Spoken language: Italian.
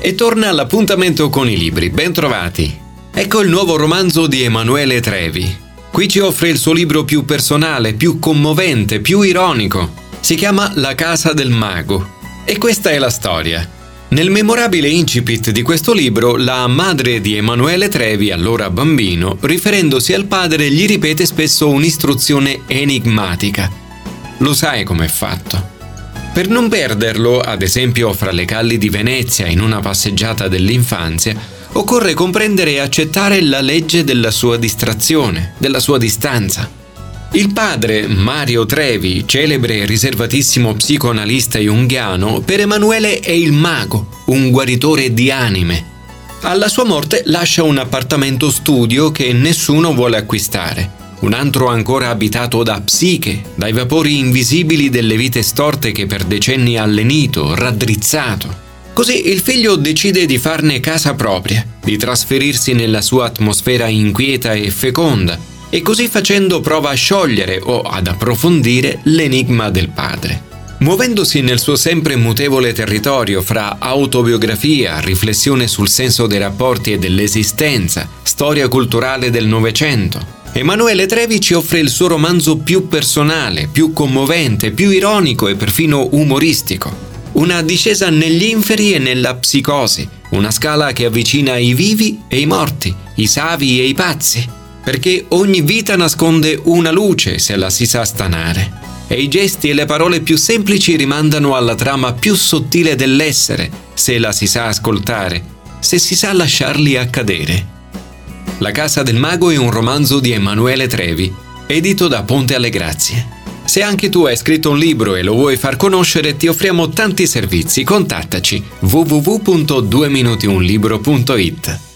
E torna all'appuntamento con i libri. Bentrovati. Ecco il nuovo romanzo di Emanuele Trevi. Qui ci offre il suo libro più personale, più commovente, più ironico. Si chiama La casa del mago. E questa è la storia. Nel memorabile incipit di questo libro, la madre di Emanuele Trevi, allora bambino, riferendosi al padre, gli ripete spesso un'istruzione enigmatica. Lo sai com'è fatto. Per non perderlo, ad esempio fra le calli di Venezia in una passeggiata dell'infanzia, occorre comprendere e accettare la legge della sua distrazione, della sua distanza. Il padre, Mario Trevi, celebre e riservatissimo psicoanalista junghiano, per Emanuele è il mago, un guaritore di anime. Alla sua morte lascia un appartamento studio che nessuno vuole acquistare, un antro ancora abitato da psiche, dai vapori invisibili delle vite storte che per decenni ha lenito, raddrizzato. Così il figlio decide di farne casa propria, di trasferirsi nella sua atmosfera inquieta e feconda, e così facendo prova a sciogliere o ad approfondire l'enigma del padre. Muovendosi nel suo sempre mutevole territorio fra autobiografia, riflessione sul senso dei rapporti e dell'esistenza, storia culturale del Novecento, Emanuele Trevi ci offre il suo romanzo più personale, più commovente, più ironico e perfino umoristico. Una discesa negli inferi e nella psicosi, una scala che avvicina i vivi e i morti, i savi e i pazzi, perché ogni vita nasconde una luce se la si sa stanare. E i gesti e le parole più semplici rimandano alla trama più sottile dell'essere, se la si sa ascoltare, se si sa lasciarli accadere. La Casa del Mago è un romanzo di Emanuele Trevi, edito da Ponte alle Grazie. Se anche tu hai scritto un libro e lo vuoi far conoscere, ti offriamo tanti servizi. Contattaci www.dueminutiunlibro.it.